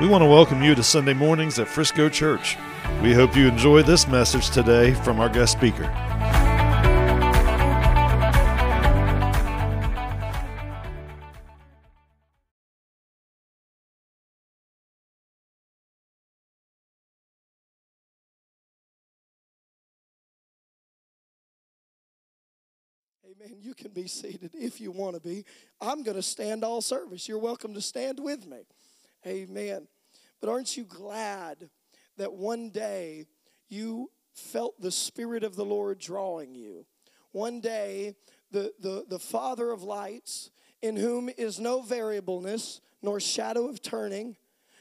We want to welcome you to Sunday mornings at Frisco Church. We hope you enjoy this message today from our guest speaker. Amen. You can be seated if you want to be. I'm going to stand all service. You're welcome to stand with me. Amen. But aren't you glad that one day you felt the Spirit of the Lord drawing you? One day, the, the, the Father of lights, in whom is no variableness nor shadow of turning,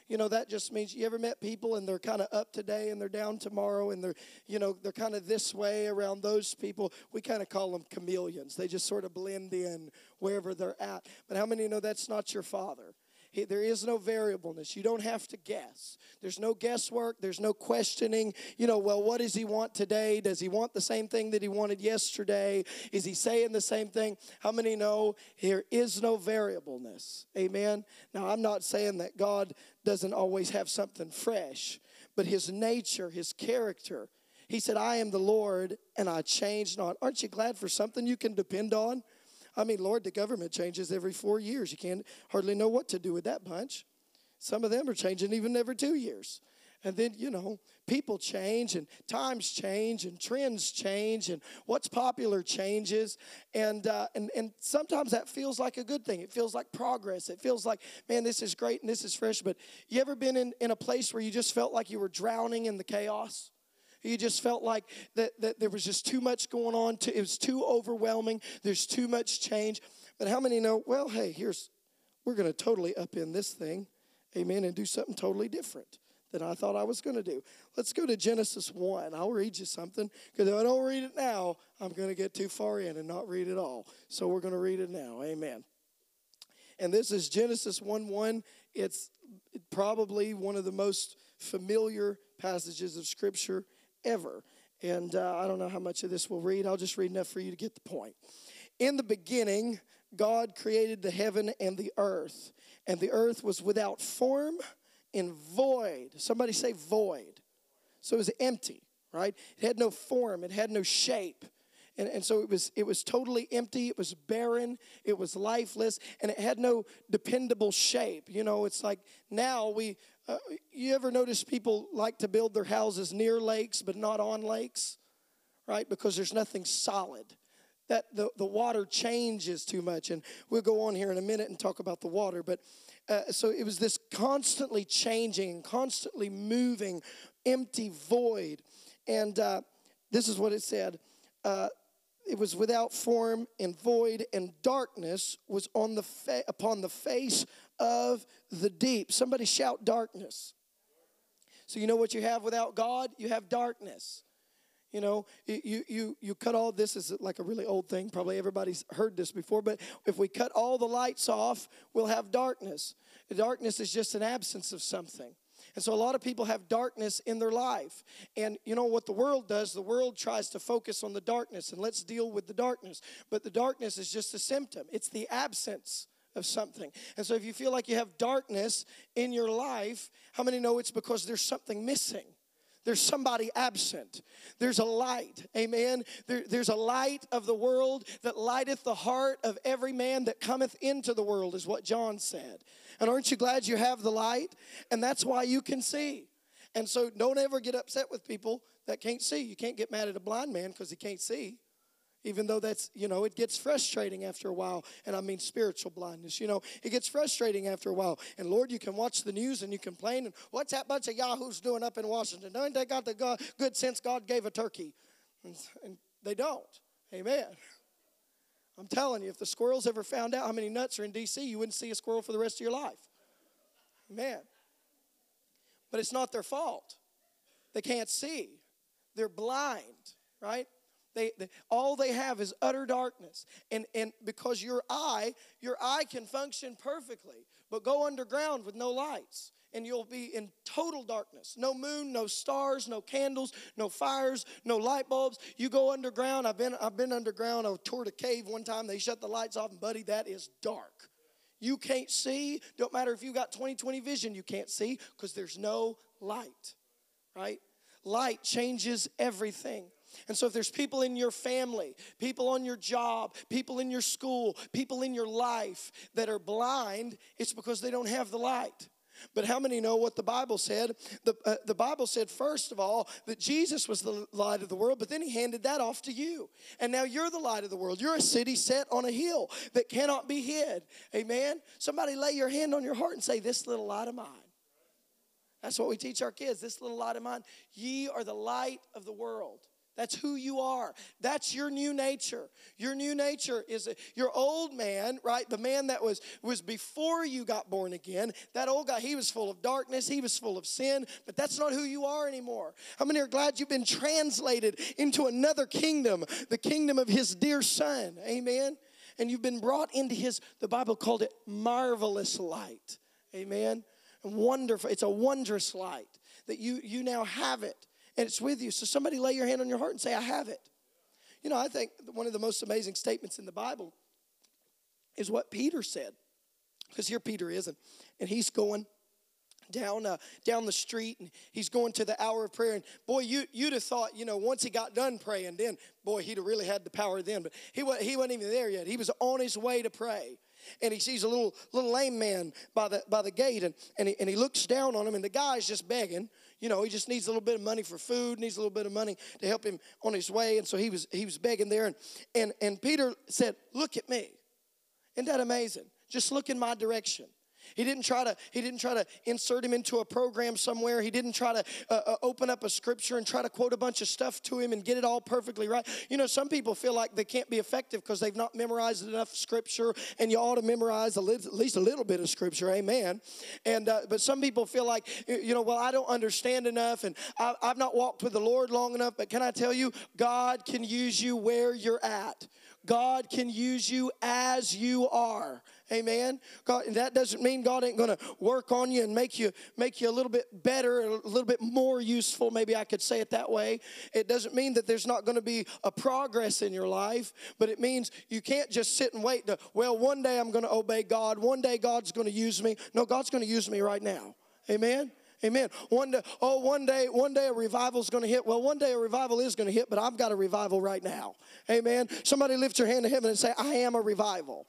you know that just means you ever met people and they're kind of up today and they're down tomorrow and they're you know they're kind of this way around those people. We kind of call them chameleons. They just sort of blend in wherever they're at. But how many know that's not your father he, there is no variableness. You don't have to guess. There's no guesswork. There's no questioning. You know, well, what does he want today? Does he want the same thing that he wanted yesterday? Is he saying the same thing? How many know there is no variableness? Amen. Now, I'm not saying that God doesn't always have something fresh, but his nature, his character, he said, I am the Lord and I change not. Aren't you glad for something you can depend on? I mean, Lord, the government changes every four years. You can't hardly know what to do with that bunch. Some of them are changing even every two years. And then, you know, people change and times change and trends change and what's popular changes. And, uh, and, and sometimes that feels like a good thing. It feels like progress. It feels like, man, this is great and this is fresh. But you ever been in, in a place where you just felt like you were drowning in the chaos? You just felt like that, that there was just too much going on. To, it was too overwhelming. There's too much change. But how many know, well, hey, here's, we're going to totally upend this thing, amen, and do something totally different than I thought I was going to do. Let's go to Genesis 1. I'll read you something because if I don't read it now, I'm going to get too far in and not read it all. So we're going to read it now. Amen. And this is Genesis 1 1. It's probably one of the most familiar passages of Scripture ever. And uh, I don't know how much of this we'll read. I'll just read enough for you to get the point. In the beginning, God created the heaven and the earth, and the earth was without form and void. Somebody say void. So it was empty, right? It had no form, it had no shape. And, and so it was it was totally empty, it was barren, it was lifeless, and it had no dependable shape. You know, it's like now we uh, you ever notice people like to build their houses near lakes but not on lakes? Right? Because there's nothing solid. That the, the water changes too much. And we'll go on here in a minute and talk about the water. But uh, so it was this constantly changing, constantly moving, empty void. And uh, this is what it said. Uh, it was without form and void, and darkness was on the fa- upon the face of the deep. Somebody shout darkness. So you know what you have without God? You have darkness. You know, you you you cut all this is like a really old thing. Probably everybody's heard this before, but if we cut all the lights off, we'll have darkness. Darkness is just an absence of something. And so a lot of people have darkness in their life. And you know what the world does? The world tries to focus on the darkness and let's deal with the darkness. But the darkness is just a symptom. It's the absence of something. And so if you feel like you have darkness in your life, how many know it's because there's something missing? There's somebody absent. There's a light. Amen. There, there's a light of the world that lighteth the heart of every man that cometh into the world, is what John said. And aren't you glad you have the light? And that's why you can see. And so don't ever get upset with people that can't see. You can't get mad at a blind man because he can't see even though that's you know it gets frustrating after a while and i mean spiritual blindness you know it gets frustrating after a while. And lord you can watch the news and you complain and what's that bunch of yahoos doing up in washington? Don't they got the god, good sense god gave a turkey? And, and they don't. Amen. I'm telling you if the squirrels ever found out how many nuts are in dc you wouldn't see a squirrel for the rest of your life. Amen. But it's not their fault. They can't see. They're blind right they, they, all they have is utter darkness. And, and because your eye, your eye can function perfectly, but go underground with no lights and you'll be in total darkness. No moon, no stars, no candles, no fires, no light bulbs. You go underground. I've been I've been underground. Oh, I toured a cave one time. They shut the lights off, and buddy, that is dark. you can't see. Don't matter if you got 20/20 vision, you can't see because there's no light, right? Light changes everything. And so, if there's people in your family, people on your job, people in your school, people in your life that are blind, it's because they don't have the light. But how many know what the Bible said? The, uh, the Bible said, first of all, that Jesus was the light of the world, but then he handed that off to you. And now you're the light of the world. You're a city set on a hill that cannot be hid. Amen? Somebody lay your hand on your heart and say, This little light of mine. That's what we teach our kids. This little light of mine. Ye are the light of the world. That's who you are. That's your new nature. Your new nature is your old man, right? The man that was was before you got born again. That old guy, he was full of darkness, he was full of sin, but that's not who you are anymore. How many are glad you've been translated into another kingdom, the kingdom of his dear son? Amen. And you've been brought into his the Bible called it marvelous light. Amen. And wonderful. It's a wondrous light that you you now have it and it's with you. So somebody lay your hand on your heart and say, I have it. You know, I think one of the most amazing statements in the Bible is what Peter said. Because here Peter is, and, and he's going down uh, down the street and he's going to the hour of prayer and boy you you'd have thought you know once he got done praying then boy he'd have really had the power then but he, he wasn't even there yet he was on his way to pray and he sees a little little lame man by the by the gate and, and, he, and he looks down on him and the guy's just begging you know, he just needs a little bit of money for food, needs a little bit of money to help him on his way. And so he was he was begging there. And and, and Peter said, Look at me. Isn't that amazing? Just look in my direction. He didn't try to he didn't try to insert him into a program somewhere. He didn't try to uh, uh, open up a scripture and try to quote a bunch of stuff to him and get it all perfectly right. You know, some people feel like they can't be effective because they've not memorized enough scripture, and you ought to memorize at least a little bit of scripture. Amen. And uh, but some people feel like you know, well, I don't understand enough, and I, I've not walked with the Lord long enough. But can I tell you, God can use you where you're at. God can use you as you are. Amen. God, that doesn't mean God ain't going to work on you and make you make you a little bit better, a little bit more useful. Maybe I could say it that way. It doesn't mean that there's not going to be a progress in your life, but it means you can't just sit and wait to, well, one day I'm going to obey God. One day God's going to use me. No, God's going to use me right now. Amen. Amen. One day, oh, one day, one day a revival is going to hit. Well, one day a revival is going to hit, but I've got a revival right now. Amen. Somebody lift your hand to heaven and say, I am a revival.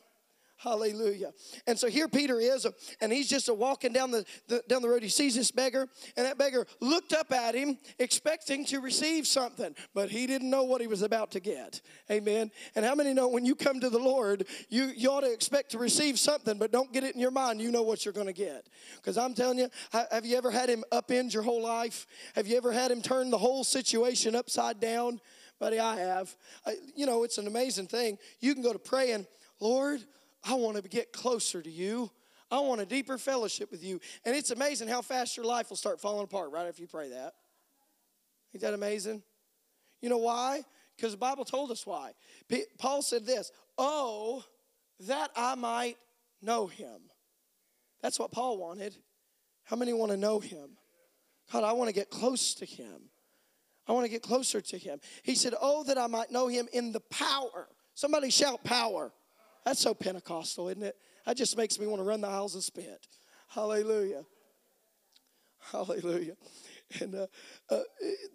Hallelujah. And so here Peter is, and he's just walking down the, the, down the road. He sees this beggar, and that beggar looked up at him, expecting to receive something, but he didn't know what he was about to get. Amen. And how many know when you come to the Lord, you, you ought to expect to receive something, but don't get it in your mind. You know what you're going to get. Because I'm telling you, have you ever had him upend your whole life? Have you ever had him turn the whole situation upside down? Buddy, I have. I, you know, it's an amazing thing. You can go to praying, Lord, I want to get closer to you. I want a deeper fellowship with you. And it's amazing how fast your life will start falling apart right after you pray that. Ain't that amazing? You know why? Because the Bible told us why. Paul said this Oh, that I might know him. That's what Paul wanted. How many want to know him? God, I want to get close to him. I want to get closer to him. He said, Oh, that I might know him in the power. Somebody shout power. That's so Pentecostal, isn't it? That just makes me want to run the aisles and spit. Hallelujah. Hallelujah. And uh, uh,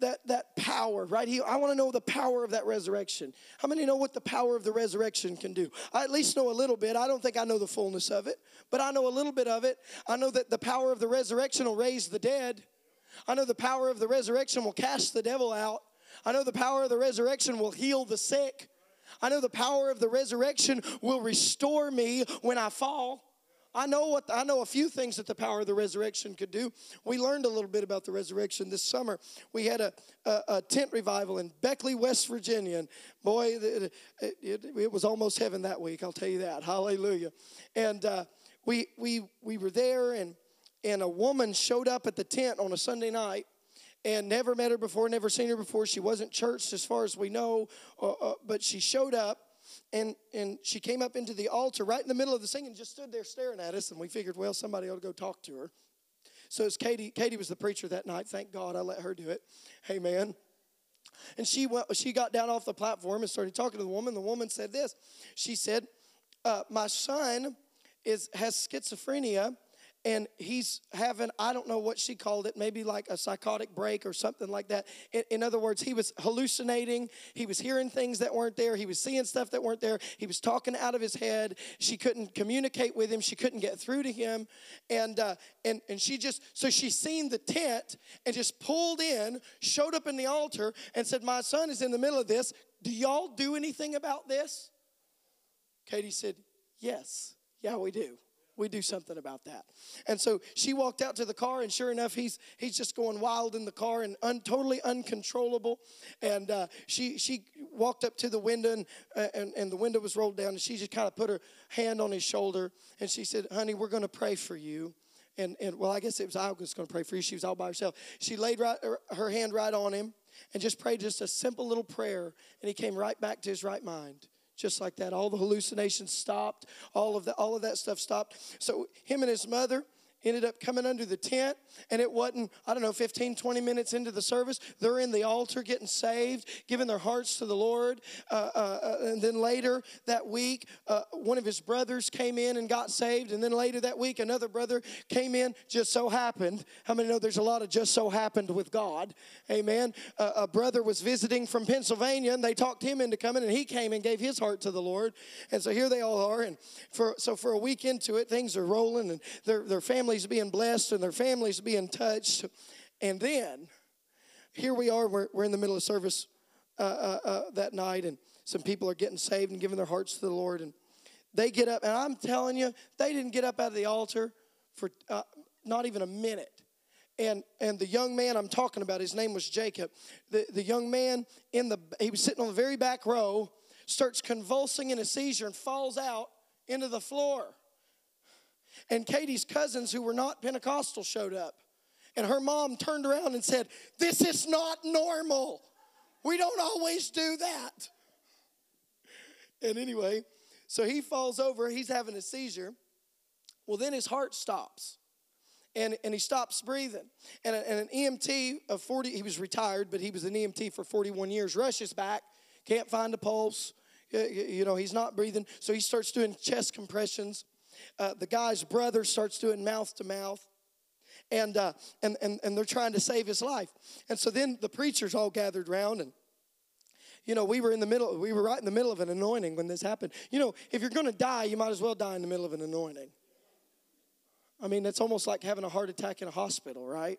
that, that power, right here, I want to know the power of that resurrection. How many know what the power of the resurrection can do? I at least know a little bit. I don't think I know the fullness of it, but I know a little bit of it. I know that the power of the resurrection will raise the dead. I know the power of the resurrection will cast the devil out. I know the power of the resurrection will heal the sick. I know the power of the resurrection will restore me when I fall. I know what I know a few things that the power of the resurrection could do. We learned a little bit about the resurrection this summer. We had a, a, a tent revival in Beckley, West Virginia, and boy, it, it, it, was almost heaven that week. I'll tell you that. Hallelujah! And uh, we we we were there, and and a woman showed up at the tent on a Sunday night and never met her before, never seen her before. She wasn't churched as far as we know, uh, uh, but she showed up and, and she came up into the altar right in the middle of the singing, just stood there staring at us. And we figured, well, somebody ought to go talk to her. So it's Katie. Katie was the preacher that night. Thank God I let her do it. Amen. And she went. She got down off the platform and started talking to the woman. The woman said this. She said, uh, "My son is has schizophrenia and he's having i don't know what she called it maybe like a psychotic break or something like that. In, in, other words he was hallucinating. He was hearing things that weren't there. He was seeing stuff that weren't there. He was talking out of his head. She couldn't communicate with him. She couldn't get through to him. And uh, and and she just so she seen the tent and just pulled in showed up in the altar and said my son is in the middle of this. Do y'all do anything about this? Katie said yes. Yeah we do we do something about that. And so she walked out to the car, and sure enough, he's he's just going wild in the car and un, totally uncontrollable. And uh, she she walked up to the window, and, uh, and and the window was rolled down, and she just kind of put her hand on his shoulder, and she said, "Honey, we're going to pray for you." And, and well, I guess it was I was going to pray for you. She was all by herself. She laid right, her hand right on him and just prayed just a simple little prayer, and he came right back to his right mind just like that. All the hallucinations stopped. All of that, all of that stuff stopped. So him and his mother ended up coming under the tent and it wasn't i don't know 15 20 minutes into the service they're in the altar getting saved giving their hearts to the lord. Uh, uh, uh, and then later that week uh, one of his brothers came in and got saved and then later that week another brother came in just so happened. How many know there's a lot of just so happened with god? Amen. A brother was visiting from pennsylvania and they talked him into coming and he came and gave his heart to the lord. And so here they all are and for so for a week into it things are rolling and their, their families being blessed and their families being touched. And then here we are, we're, we're in the middle of service uh, uh, uh, that night, and some people are getting saved and giving their hearts to the Lord. And they get up, and I'm telling you, they didn't get up out of the altar for uh, not even a minute. And, and the young man I'm talking about, his name was Jacob. The, the young man in the he was sitting on the very back row, starts convulsing in a seizure and falls out into the floor. And Katie's cousins, who were not Pentecostal, showed up. And her mom turned around and said, This is not normal. We don't always do that. And anyway, so he falls over, he's having a seizure. Well, then his heart stops. And, and he stops breathing. And, a, and an EMT of 40, he was retired, but he was an EMT for 41 years, rushes back, can't find a pulse. You know, he's not breathing. So he starts doing chest compressions uh, the guy's brother starts doing mouth to mouth. And, uh, and, and, and they're trying to save his life. And so then the preachers all gathered around and you know, we were in the middle, we were right in the middle of an anointing when this happened. You know, if you're to die, you might as well die in the middle of an anointing. I mean, it's almost like having a heart attack in a hospital, right?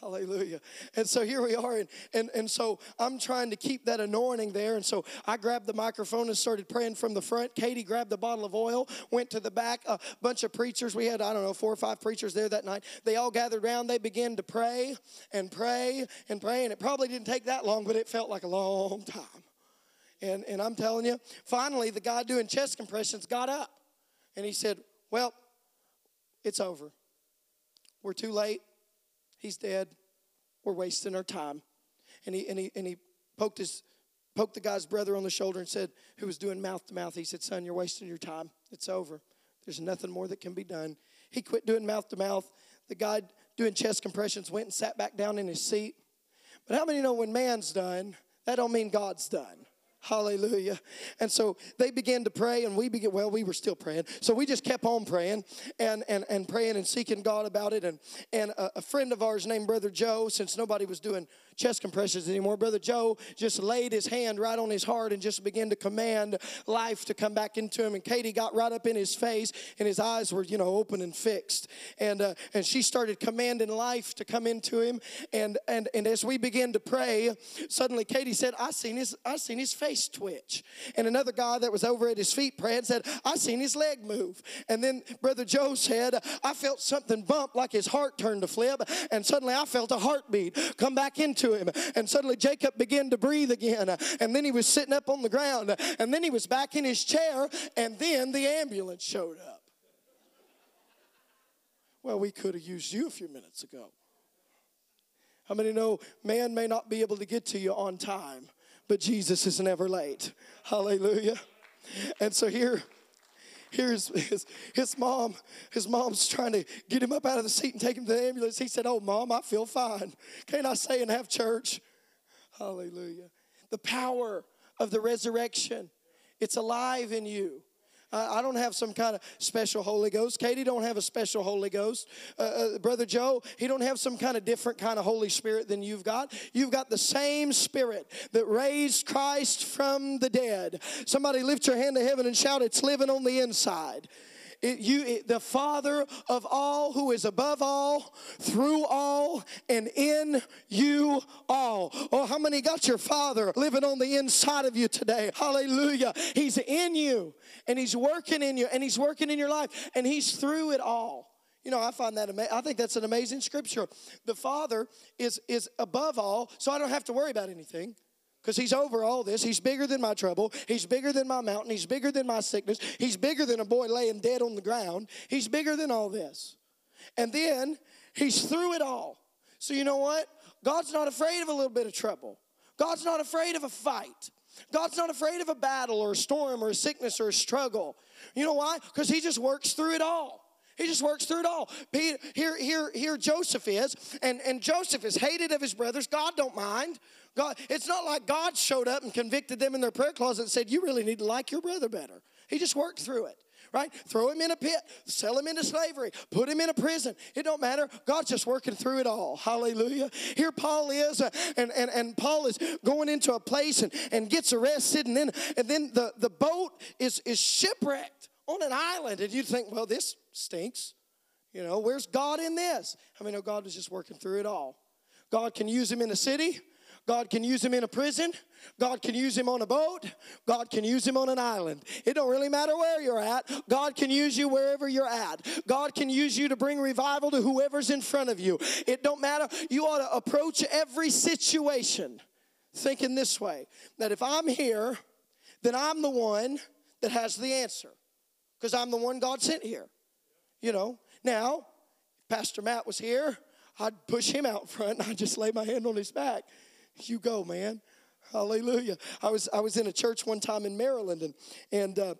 Hallelujah. And so here we are. And, and, and so I'm trying to keep that anointing there. And so I grabbed the microphone and started praying from the front. Katie grabbed the bottle of oil, went to the back. A bunch of preachers, we had, I don't know, four or five preachers there that night. They all gathered around. They began to pray and pray and pray. And it probably didn't take that long, but it felt like a long time. And, and I'm telling you, finally, the guy doing chest compressions got up and he said, Well, it's over. We're too late He's dead. We're wasting our time. And he, and he, and he poked, his, poked the guy's brother on the shoulder and said, who was doing mouth to mouth, he said, Son, you're wasting your time. It's over. There's nothing more that can be done. He quit doing mouth to mouth. The guy doing chest compressions went and sat back down in his seat. But how many know when man's done, that don't mean God's done? Hallelujah. And so they began to pray, and we began, well, we were still praying. So we just kept on praying and, and, and praying and seeking God about it. And, and a, a friend of ours named Brother Joe, since nobody was doing chest compressions anymore. Brother Joe just laid his hand right on his heart and just began to command life to come back into him. And Katie got right up in his face, and his eyes were, you know, open and fixed. And uh, and she started commanding life to come into him. And and and as we began to pray, suddenly Katie said, "I seen his I seen his face twitch." And another guy that was over at his feet praying said, "I seen his leg move." And then Brother Joe said, "I felt something bump like his heart turned to flip, and suddenly I felt a heartbeat come back into him. And suddenly Jacob began to breathe again. And then he was sitting up on the ground. And then he was back in his chair. And then the ambulance showed up. Well, we could have used you a few minutes ago. How many know man may not be able to get to you on time, but Jesus is never late? Hallelujah. And so here, here's his, his mom. His mom's trying to get him up out of the seat and take him to the ambulance. He said, Oh, mom, I feel fine. Can't I say and have church? Hallelujah. The power of the resurrection, it's alive in you. I, I don't have some kind of special Holy Ghost. Katie don't have a special Holy Ghost. Uh, uh, Brother Joe, he don't have some kind of different kind of Holy Spirit than you've got. You've got the same Spirit that raised Christ from the dead. Somebody lift your hand to heaven and shout, it's living on the inside. It, you, it, the Father of all, who is above all, through all, and in you all. Oh, how many got your Father living on the inside of you today? Hallelujah. He's in you, and He's working in you, and He's working in your life, and He's through it all. You know, I find that ama- I think that's an amazing scripture. The Father is is above all, so I don't have to worry about anything because he's over all this. He's bigger than my trouble. He's bigger than my mountain. He's bigger than my sickness. He's bigger than a boy laying dead on the ground. He's bigger than all this. And then he's through it all. So you know what? God's not afraid of a little bit of trouble. God's not afraid of a fight. God's not afraid of a battle or a storm or a sickness or a struggle. You know why? Because he just works through it all. He just works through it all. Here, here, here Joseph is, and, and Joseph is hated of his brothers. God don't mind. God, it's not like God showed up and convicted them in their prayer closet and said, You really need to like your brother better. He just worked through it right? Throw him in a pit, sell him into slavery, put him in a prison. It don't matter. God's just working through it all. Hallelujah. Here Paul is, uh, and, and, and Paul is going into a place and, and gets arrested, and then and then the, the boat is, is shipwrecked on an island. And you think, well, this stinks. You know, where's God in this? I mean, no, God was just working through it all. God can use him in a city. God can use him in a prison. God can use him on a boat. God can use him on an island. It don't really matter where you're at. God can use you wherever you're at. God can use you to bring revival to whoever's in front of you. It don't matter. You ought to approach every situation thinking this way that if I'm here, then I'm the one that has the answer because I'm the one God sent here. You know, now, Pastor Matt was here, I'd push him out front and I'd just lay my hand on his back. You go, man. Hallelujah. I was I was in a church one time in Maryland and and uh,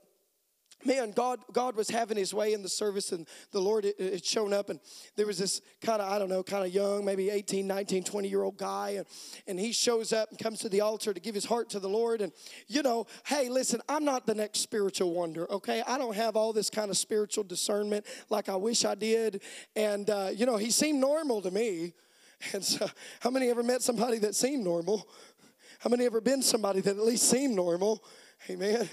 man god god was having his way in the service and the lord had shown up and there was this kind of i don't know kind of young maybe 18 19 20 year old guy and, and he shows up and comes to the altar to give his heart to the lord and you know hey listen i'm not the next spiritual wonder okay i don't have all this kind of spiritual discernment like i wish i did and uh, you know he seemed normal to me and so, how many ever met somebody that seemed normal? How many ever been somebody that at least seemed normal? Amen.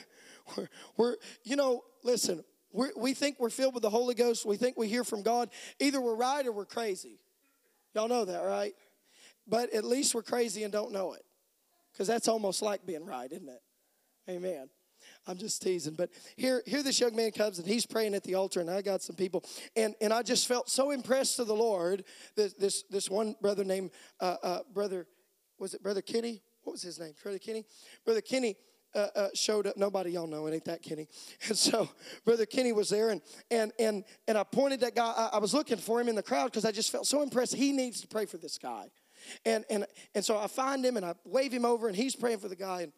We're, you know, listen, we we think we're filled with the Holy Ghost. We think we hear from God. Either we're right or we're crazy. Y'all know that, right? But at least we're crazy and don't know it. Because that's almost like being right, isn't it? Amen. I'm just teasing. But here, here this young man comes and he's praying at the altar, and I got some people. And, and I just felt so impressed to the Lord. This, this, this one brother named, uh, uh, Brother, was it Brother Kenny? What was his name? Brother Kenny? Brother Kenny. Uh, uh, showed up. Nobody y'all know it ain't that Kenny. And so Brother Kenny was there, and and and and I pointed that guy. I, I was looking for him in the crowd because I just felt so impressed. He needs to pray for this guy, and and and so I find him and I wave him over, and he's praying for the guy. And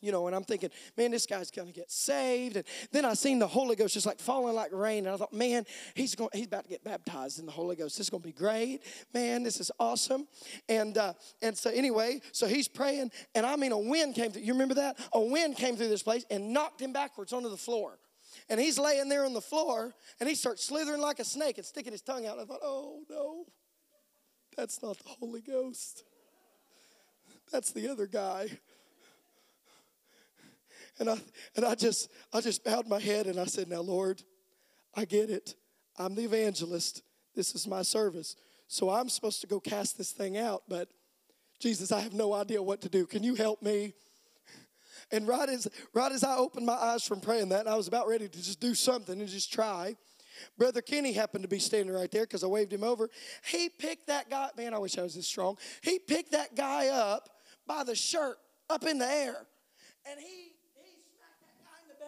you know, and I'm thinking, man, this guy's gonna get saved. And then I seen the Holy Ghost just like falling like rain, and I thought, man, he's going, he's about to get baptized in the Holy Ghost. This is gonna be great, man. This is awesome. And uh, and so anyway, so he's praying, and I mean, a wind came through. You remember that? A wind came through this place and knocked him backwards onto the floor. And he's laying there on the floor, and he starts slithering like a snake and sticking his tongue out. And I thought, oh no, that's not the Holy Ghost. That's the other guy. And I and I just I just bowed my head and I said, "Now, Lord, I get it. I'm the evangelist. This is my service. So I'm supposed to go cast this thing out, but Jesus, I have no idea what to do. Can you help me?" And right as right as I opened my eyes from praying that, I was about ready to just do something and just try, Brother Kenny happened to be standing right there because I waved him over. He picked that guy, man, I wish I was this strong. He picked that guy up by the shirt up in the air. And he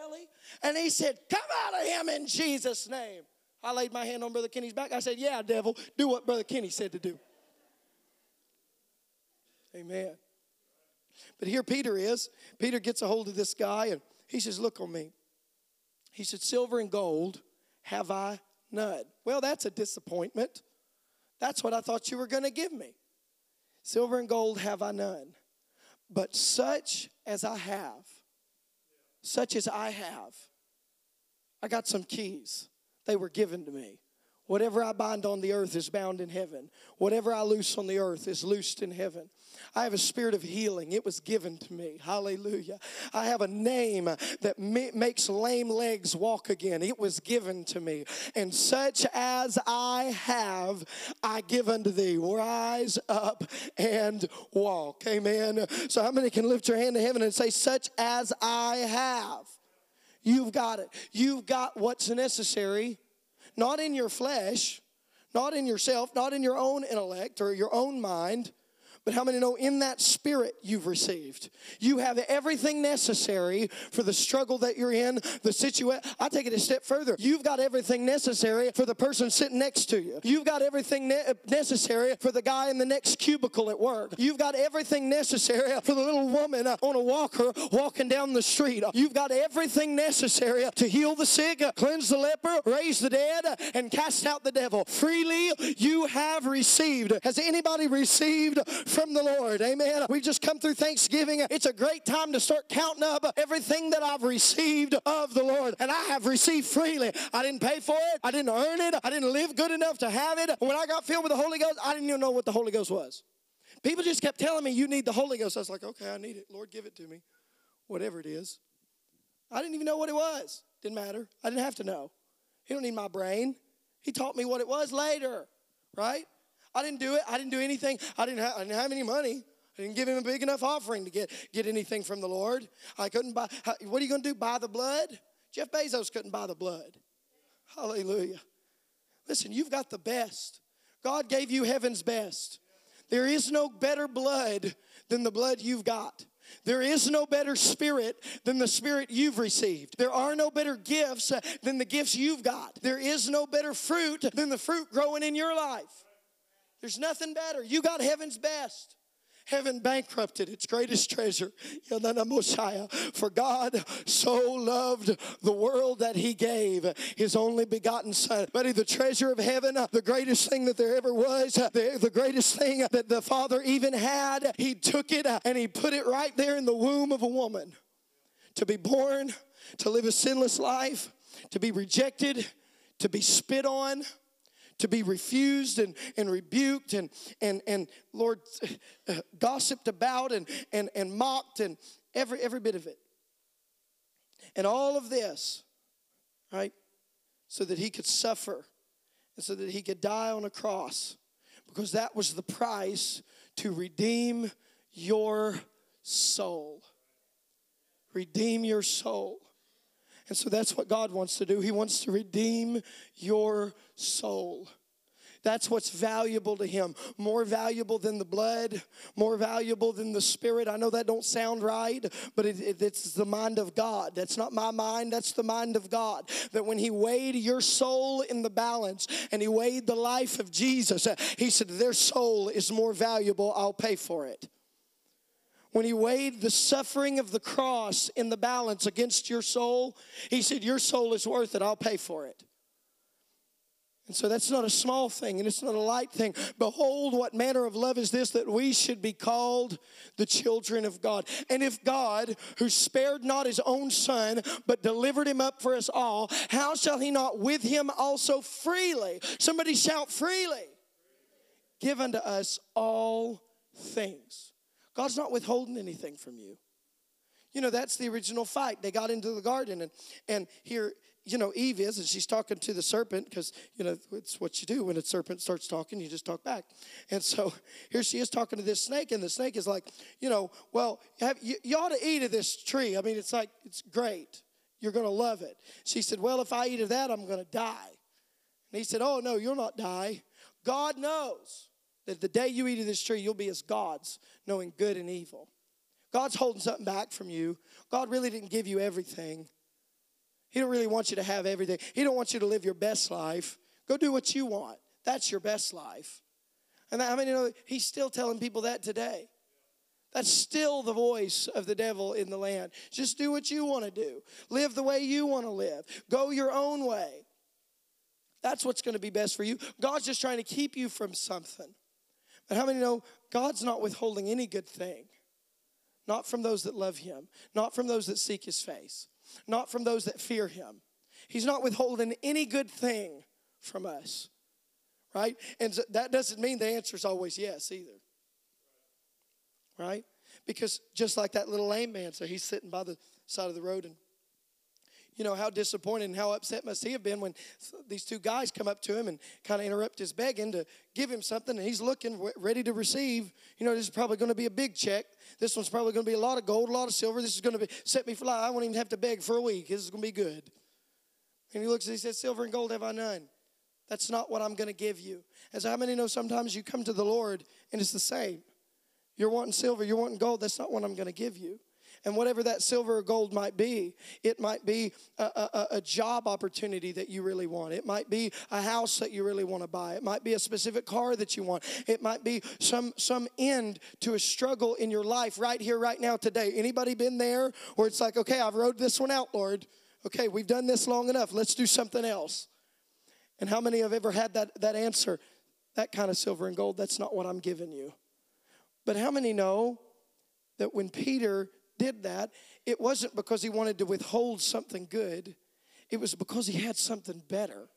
belly? And he said, Come out of him in Jesus' name. I laid my hand on Brother Kenny's back. I said, Yeah, devil, do what Brother Kenny said to do. Amen. But here Peter is. Peter gets a hold of this guy and he says, Look on me. He said, Silver and gold have I none. Well, that's a disappointment. That's what I thought you were going to give me. Silver and gold have I none. But such as I have, such as I have. I got some keys, they were given to me. Whatever I bind on the earth is bound in heaven. Whatever I loose on the earth is loosed in heaven. I have a spirit of healing. It was given to me. Hallelujah. I have a name that makes lame legs walk again. It was given to me. And such as I have, I give unto thee. Rise up and walk. Amen. So, how many can lift your hand to heaven and say, Such as I have? You've got it. You've got what's necessary not in your flesh, not in yourself, not in your own intellect or your own mind, but how many know in that spirit you've received? You have everything necessary for the struggle that you're in, the situation. I take it a step further. You've got everything necessary for the person sitting next to you. You've got everything ne- necessary for the guy in the next cubicle at work. You've got everything necessary for the little woman on a walker walking down the street. You've got everything necessary to heal the sick, cleanse the leper, raise the dead, and cast out the devil. Freely you have received. Has anybody received from the Lord. Amen. We've just come through Thanksgiving. It's a great time to start counting up everything that I've received of the Lord. And I have received freely. I didn't pay for it. I didn't earn it. I didn't live good enough to have it. When I got filled with the Holy Ghost, I didn't even know what the Holy Ghost was. People just kept telling me, You need the Holy Ghost. I was like, Okay, I need it. Lord, give it to me. Whatever it is. I didn't even know what it was. Didn't matter. I didn't have to know. He don't need my brain. He taught me what it was later, right? I didn't do it. I didn't do anything. I didn't, have, I didn't have any money. I didn't give him a big enough offering to get, get anything from the Lord. I couldn't buy. What are you going to do? Buy the blood? Jeff Bezos couldn't buy the blood. Hallelujah. Listen, you've got the best. God gave you heaven's best. There is no better blood than the blood you've got. There is no better spirit than the spirit you've received. There are no better gifts than the gifts you've got. There is no better fruit than the fruit growing in your life. There's nothing better. You got heaven's best. Heaven bankrupted its greatest treasure. Yelena Mosiah. For God so loved the world that he gave his only begotten son. Buddy, the treasure of heaven, the greatest thing that there ever was, the, the greatest thing that the Father even had, he took it and he put it right there in the womb of a woman. To be born, to live a sinless life, to be rejected, to be spit on, to be refused and, and rebuked and, and, and Lord, uh, gossiped about and, and, and mocked and every, every bit of it. And all of this, right, so that he could suffer and so that he could die on a cross because that was the price to redeem your soul. Redeem your soul. And so that's what God wants to do. He wants to redeem your soul. That's what's valuable to him. More valuable than the blood, more valuable than the spirit. I know that don't sound right, but it, it, it's the mind of God. That's not my mind, that's the mind of God. That when he weighed your soul in the balance and he weighed the life of Jesus, uh, he said, Their soul is more valuable, I'll pay for it when he weighed the suffering of the cross in the balance against your soul, he said, Your soul is worth it, I'll pay for it. And so that's not a small thing and it's not a light thing. Behold, what manner of love is this that we should be called the children of God. And if God, who spared not his own son, but delivered him up for us all, how shall he not with him also freely? Somebody shout, freely. Give unto us all things. God's not withholding anything from you. You know, that's the original fight. They got into the garden, and, and here, you know, Eve is, and she's talking to the serpent because, you know, it's what you do when a serpent starts talking, you just talk back. And so here she is talking to this snake, and the snake is like, you know, well, have, you, you ought to eat of this tree. I mean, it's like, it's great. You're going to love it. She said, well, if I eat of that, I'm going to die. And he said, oh, no, you'll not die. God knows that the day you eat of this tree, you'll be as gods, knowing good and evil. God's holding something back from you. God really didn't give you everything. He don't really want you to have everything. He don't want you to live your best life. Go do what you want. That's your best life. And I mean, you know, he's still telling people that today. That's still the voice of the devil in the land. Just do what you want to do. Live the way you want to live. Go your own way. That's what's going to be best for you. God's just trying to keep you from something. But how many know God's not withholding any good thing? Not from those that love Him, not from those that seek His face, not from those that fear Him. He's not withholding any good thing from us, right? And that doesn't mean the answer is always yes either, right? Because just like that little lame man, so he's sitting by the side of the road and you know, how disappointed and how upset must he have been when these two guys come up to him and kind of interrupt his begging to give him something, and he's looking ready to receive. You know, this is probably going to be a big check. This one's probably going to be a lot of gold, a lot of silver. This is going to be set me fly. I won't even have to beg for a week. This is going to be good. And he looks and he says, Silver and gold have I none. That's not what I'm going to give you. As how many know sometimes you come to the Lord and it's the same? You're wanting silver, you're wanting gold. That's not what I'm going to give you. And whatever that silver or gold might be, it might be a, a, a, job opportunity that you really want. It might be a house that you really want to buy. It might be a specific car that you want. It might be some some end to a struggle in your life right here, right now, today. Anybody been there where it's like, okay, I've rode this one out, Lord. Okay, we've done this long enough. Let's do something else. And how many have ever had that, that answer? That kind of silver and gold, that's not what I'm giving you. But how many know that when Peter did that, it wasn't because he wanted to withhold something good, it was because he had something better.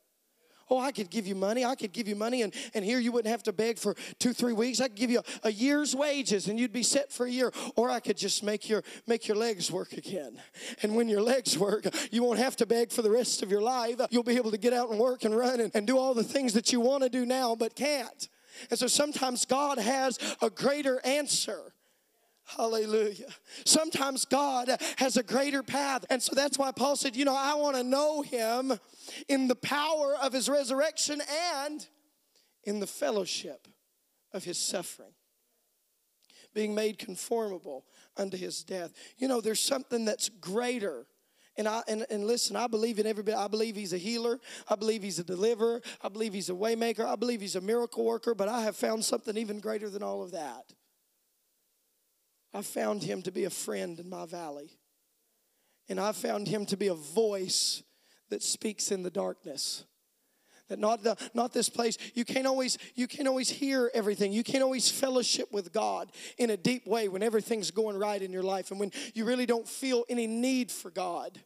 Oh, I could give you money. I could give you money, and, and here you wouldn't have to beg for two, three weeks. I could give you a, a, year's wages, and you'd be set for a year. Or I could just make your make your legs work again. And when your legs work, you won't have to beg for the rest of your life. You'll be able to get out and work and run and, and do all the things that you want to do now but can't. And so sometimes God has a greater answer Hallelujah. Sometimes God has a greater path. And so that's why Paul said, You know, I want to know him in the power of his resurrection and in the fellowship of his suffering, being made conformable unto his death. You know, there's something that's greater. And I and, and listen, I believe in everybody. I believe he's a healer. I believe he's a deliverer. I believe he's a waymaker. I believe he's a miracle worker. But I have found something even greater than all of that. I found him to be a friend in my valley. And I found him to be a voice that speaks in the darkness. That not the, not this place. You can't always you can't always hear everything. You can't always fellowship with God in a deep way when everything's going right in your life and when you really don't feel any need for God.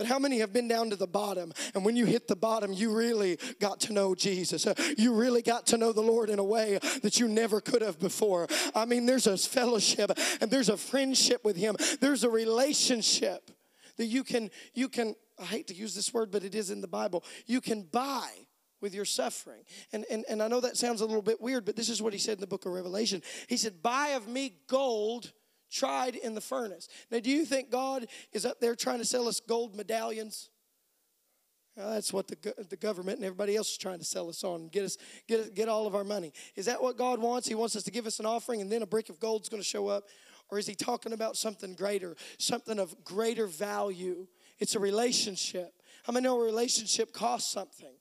But how many have been down to the bottom? And when you hit the bottom, you really got to know Jesus. Uh, you really got to know the Lord in a way that you never could have before. I mean, there's a fellowship and there's a friendship with Him, there's a relationship that you can, you can, I hate to use this word, but it is in the Bible. You can buy with your suffering. And, and, and I know that sounds a little bit weird, but this is what he said in the book of Revelation. He said, Buy of me gold tried in the furnace. Now, do you think God is up there trying to sell us gold medallions? Well, that's what the, the government and everybody else is trying to sell us on, get us get get all of our money. Is that what God wants? He wants us to give us an offering, and then a brick of gold is going to show up, or is He talking about something greater, something of greater value? It's a relationship. Many know a relationship costs something?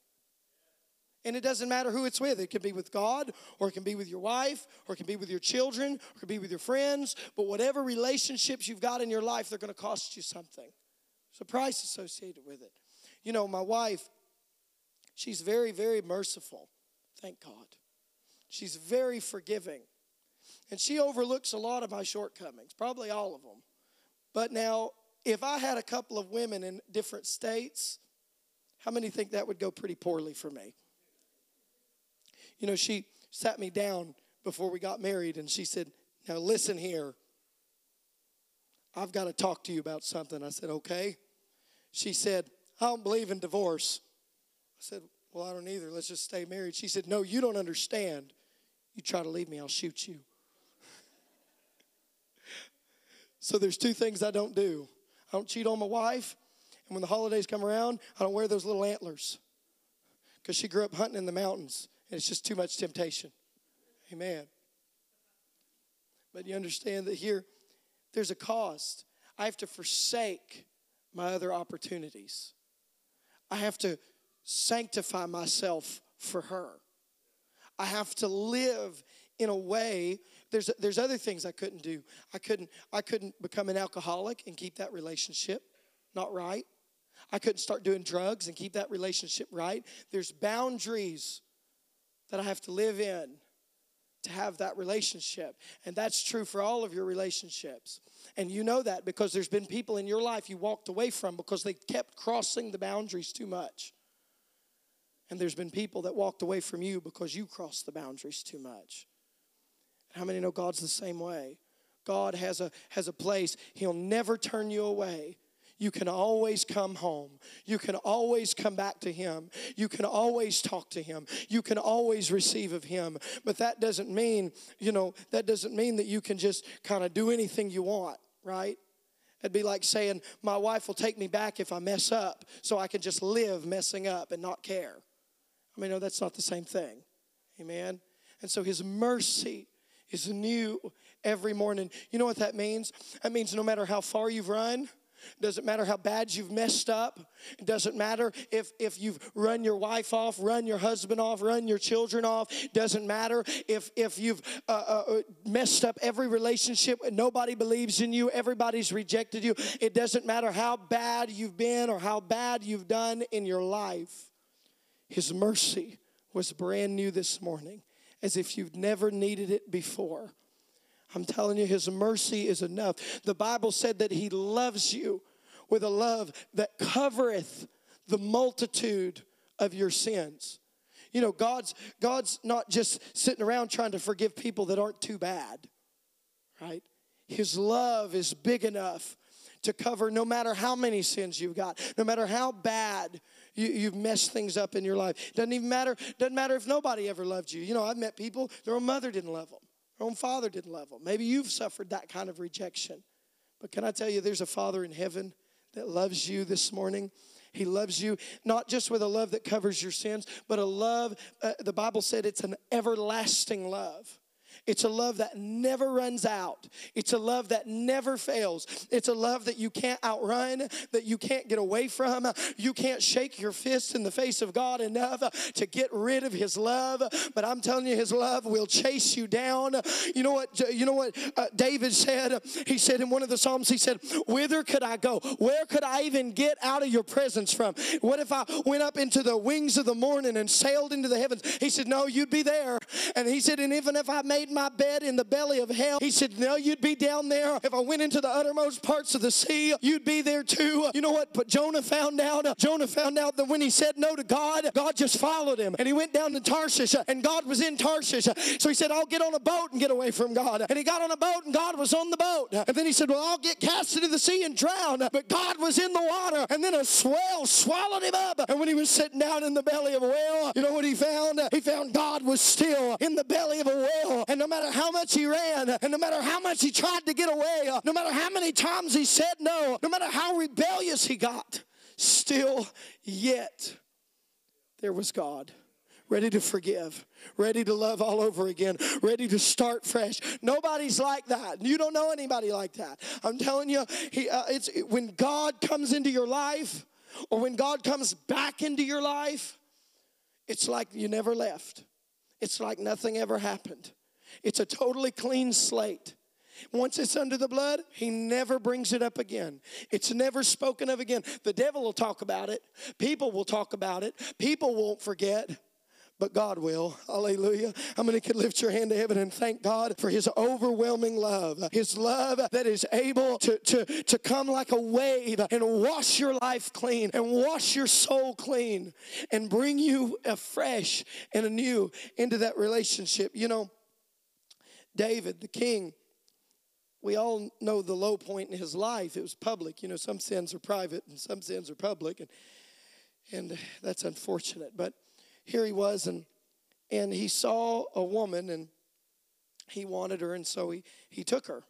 And it doesn't matter who it's with. It can be with God, or it can be with your wife, or it can be with your children, or it can be with your friends. But whatever relationships you've got in your life, they're going to cost you something. There's a price associated with it. You know, my wife, she's very, very merciful. Thank God. She's very forgiving. And she overlooks a lot of my shortcomings, probably all of them. But now, if I had a couple of women in different states, how many think that would go pretty poorly for me? You know, she sat me down before we got married and she said, Now listen here. I've got to talk to you about something. I said, Okay. She said, I don't believe in divorce. I said, Well, I don't either. Let's just stay married. She said, No, you don't understand. You try to leave me, I'll shoot you. so there's two things I don't do I don't cheat on my wife, and when the holidays come around, I don't wear those little antlers because she grew up hunting in the mountains and it's just too much temptation. Amen. But you understand that here, there's a cost. I have to forsake my other opportunities. I have to sanctify myself for her. I have to live in a way there's there's other things I couldn't do. I couldn't I couldn't become an alcoholic and keep that relationship not right. I couldn't start doing drugs and keep that relationship right. There's boundaries that I have to live in to have that relationship. And that's true for all of your relationships. And you know that because there's been people in your life you walked away from because they kept crossing the boundaries too much. And there's been people that walked away from you because you crossed the boundaries too much. How many know God's the same way? God has a, has a place, He'll never turn you away. You can always come home. You can always come back to Him. You can always talk to Him. You can always receive of Him. But that doesn't mean, you know, that doesn't mean that you can just kind of do anything you want, right? It'd be like saying, My wife will take me back if I mess up, so I can just live messing up and not care. I mean, no, that's not the same thing. Amen. And so His mercy is new every morning. You know what that means? That means no matter how far you've run, doesn't matter how bad you've messed up. It doesn't matter if, if you've run your wife off, run your husband off, run your children off. Doesn't matter if, if you've uh, uh, uh messed up every relationship nobody believes in you, everybody's rejected you. It doesn't matter how bad you've been or how bad you've done in your life. His mercy was brand new this morning, as if you've never needed it before. I'm telling you, His mercy is enough. The Bible said that He loves you with a love that covereth the multitude of your sins. You know, God's God's not just sitting around trying to forgive people that aren't too bad. Right? His love is big enough to cover no matter how many sins you've got, no matter how bad you, have messed things up in your life. Doesn't even matter, doesn't matter if nobody ever loved you. You know, I've met people, their own mother didn't love them. Their own father didn't love them. Maybe you've suffered that kind of rejection. But can I tell you, there's a Father in heaven that loves you this morning. He loves you not just with a love that covers your sins, but a love, uh, the Bible said it's an everlasting love. It's a love that never runs out. It's a love that never fails. It's a love that you can't outrun, that you can't get away from. You can't shake your fist in the face of God enough to get rid of His love. But I'm telling you, His love will chase you down. You know what? You know what uh, David said? He said in one of the Psalms, he said, Whither could I go? Where could I even get out of your presence from? What if I went up into the wings of the morning and sailed into the heavens? He said, No, you'd be there. And he said, And even if I made made my bed in the belly of hell. He said, No, you'd be down there. If I went into the uttermost parts of the sea, you'd be there too. You know what? But Jonah found out. Uh, Jonah found out that when he said no to God, God just followed him. And he went down to Tarshish, uh, and God was in Tarshish. Uh, so he said, I'll get on a boat and get away from God. And he got on a boat, and God was on the boat. And then he said, Well, I'll get cast into the sea and drown. But God was in the water. And then a swell swallowed him up. And when he was sitting down in the belly of a whale, you know what he found? He found God was still in the belly of a whale. And no matter how much he ran, and no matter how much he tried to get away, no matter how many times he said no, no matter how rebellious he got, still yet there was God ready to forgive, ready to love all over again, ready to start fresh. Nobody's like that. You don't know anybody like that. I'm telling you, he, uh, it's when God comes into your life, or when God comes back into your life, it's like you never left. It's like nothing ever happened. It's a totally clean slate. Once it's under the blood, he never brings it up again. It's never spoken of again. The devil will talk about it, people will talk about it, people won't forget. But God will. Hallelujah. How many can lift your hand to heaven and thank God for His overwhelming love? His love that is able to, to, to come like a wave and wash your life clean and wash your soul clean and bring you afresh and anew into that relationship. You know, David, the king, we all know the low point in his life. It was public. You know, some sins are private and some sins are public, and and that's unfortunate. But here he was, and and he saw a woman, and he wanted her, and so he he took her.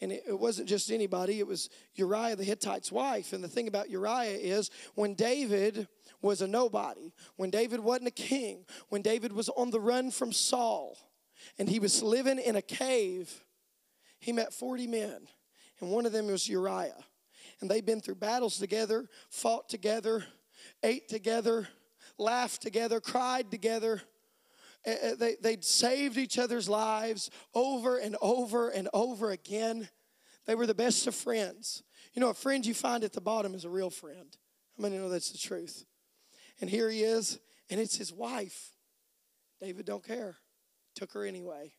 And it, it wasn't just anybody; it was Uriah the Hittite's wife. And the thing about Uriah is, when David was a nobody, when David wasn't a king, when David was on the run from Saul and he was living in a cave. He met 40 men, and one of them was Uriah. And they'd been through battles together, fought together, ate together, laughed together, cried together. Eh, eh, they, they'd saved each other's lives over and over and over again. They were the best of friends. You know, a friend you find at the bottom is a real friend. How many know that's the truth? And here he is, and it's his wife. David don't care took her anyway.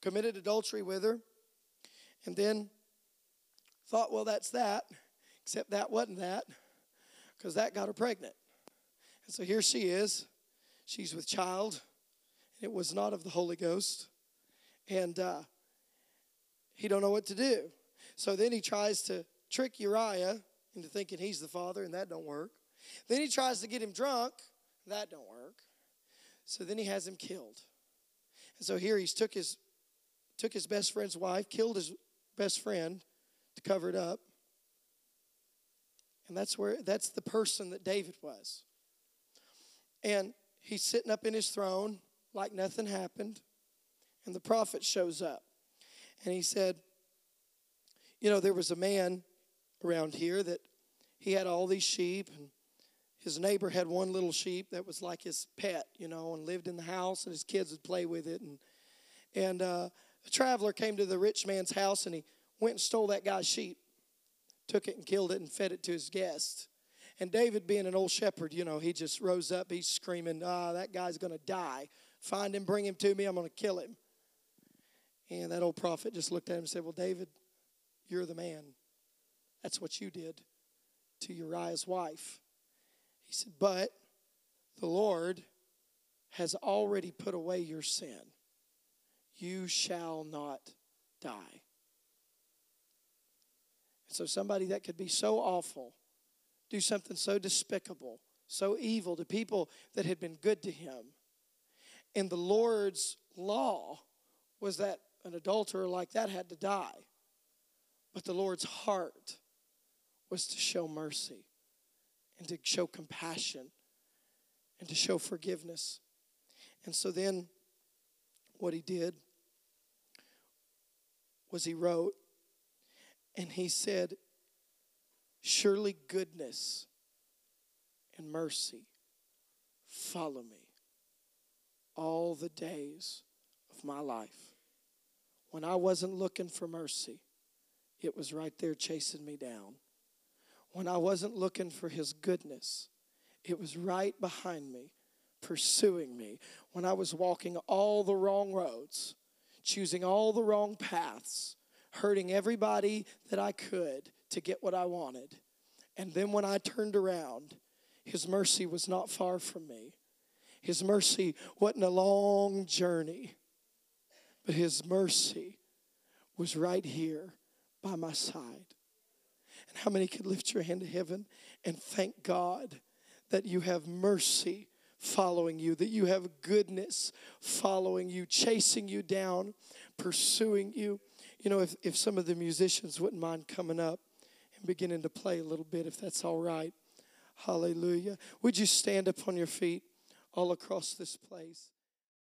committed adultery with her, and then thought, well, that's that, except that wasn't that, because that got her pregnant. And so here she is. She's with child. And it was not of the Holy Ghost. And uh, he don't know what to do. So then he tries to trick Uriah into thinking he's the father, and that don't work. Then he tries to get him drunk. That don't work. So then he has him killed. And so here he's took his took his best friend's wife, killed his best friend to cover it up. And that's where that's the person that David was. And he's sitting up in his throne like nothing happened. And the prophet shows up. And he said, You know, there was a man around here that he had all these sheep and his neighbor had one little sheep that was like his pet, you know, and lived in the house, and his kids would play with it. And and uh, a traveler came to the rich man's house, and he went and stole that guy's sheep, took it and killed it, and fed it to his guests. And David, being an old shepherd, you know, he just rose up. He's screaming, "Ah, that guy's going to die! Find him, bring him to me. I'm going to kill him." And that old prophet just looked at him and said, "Well, David, you're the man. That's what you did to Uriah's wife." He said, But the Lord has already put away your sin. You shall not die. And so, somebody that could be so awful, do something so despicable, so evil to people that had been good to him. And the Lord's law was that an adulterer like that had to die. But the Lord's heart was to show mercy and to show compassion and to show forgiveness. And so then what he did was he wrote and he said, Surely goodness and mercy follow me all the days of my life. When I wasn't looking for mercy, it was right there chasing me down when I wasn't looking for his goodness. It was right behind me, pursuing me. When I was walking all the wrong roads, choosing all the wrong paths, hurting everybody that I could to get what I wanted. And then when I turned around, his mercy was not far from me. His mercy wasn't a long journey, but his mercy was right here by my side. And how many could lift your hand to heaven and thank God that you have mercy following you, that you have goodness following you, chasing you down, pursuing you? You know, if, if some of the musicians wouldn't mind coming up and beginning to play a little bit, if that's all right. Hallelujah. Would you stand up on your feet all across this place?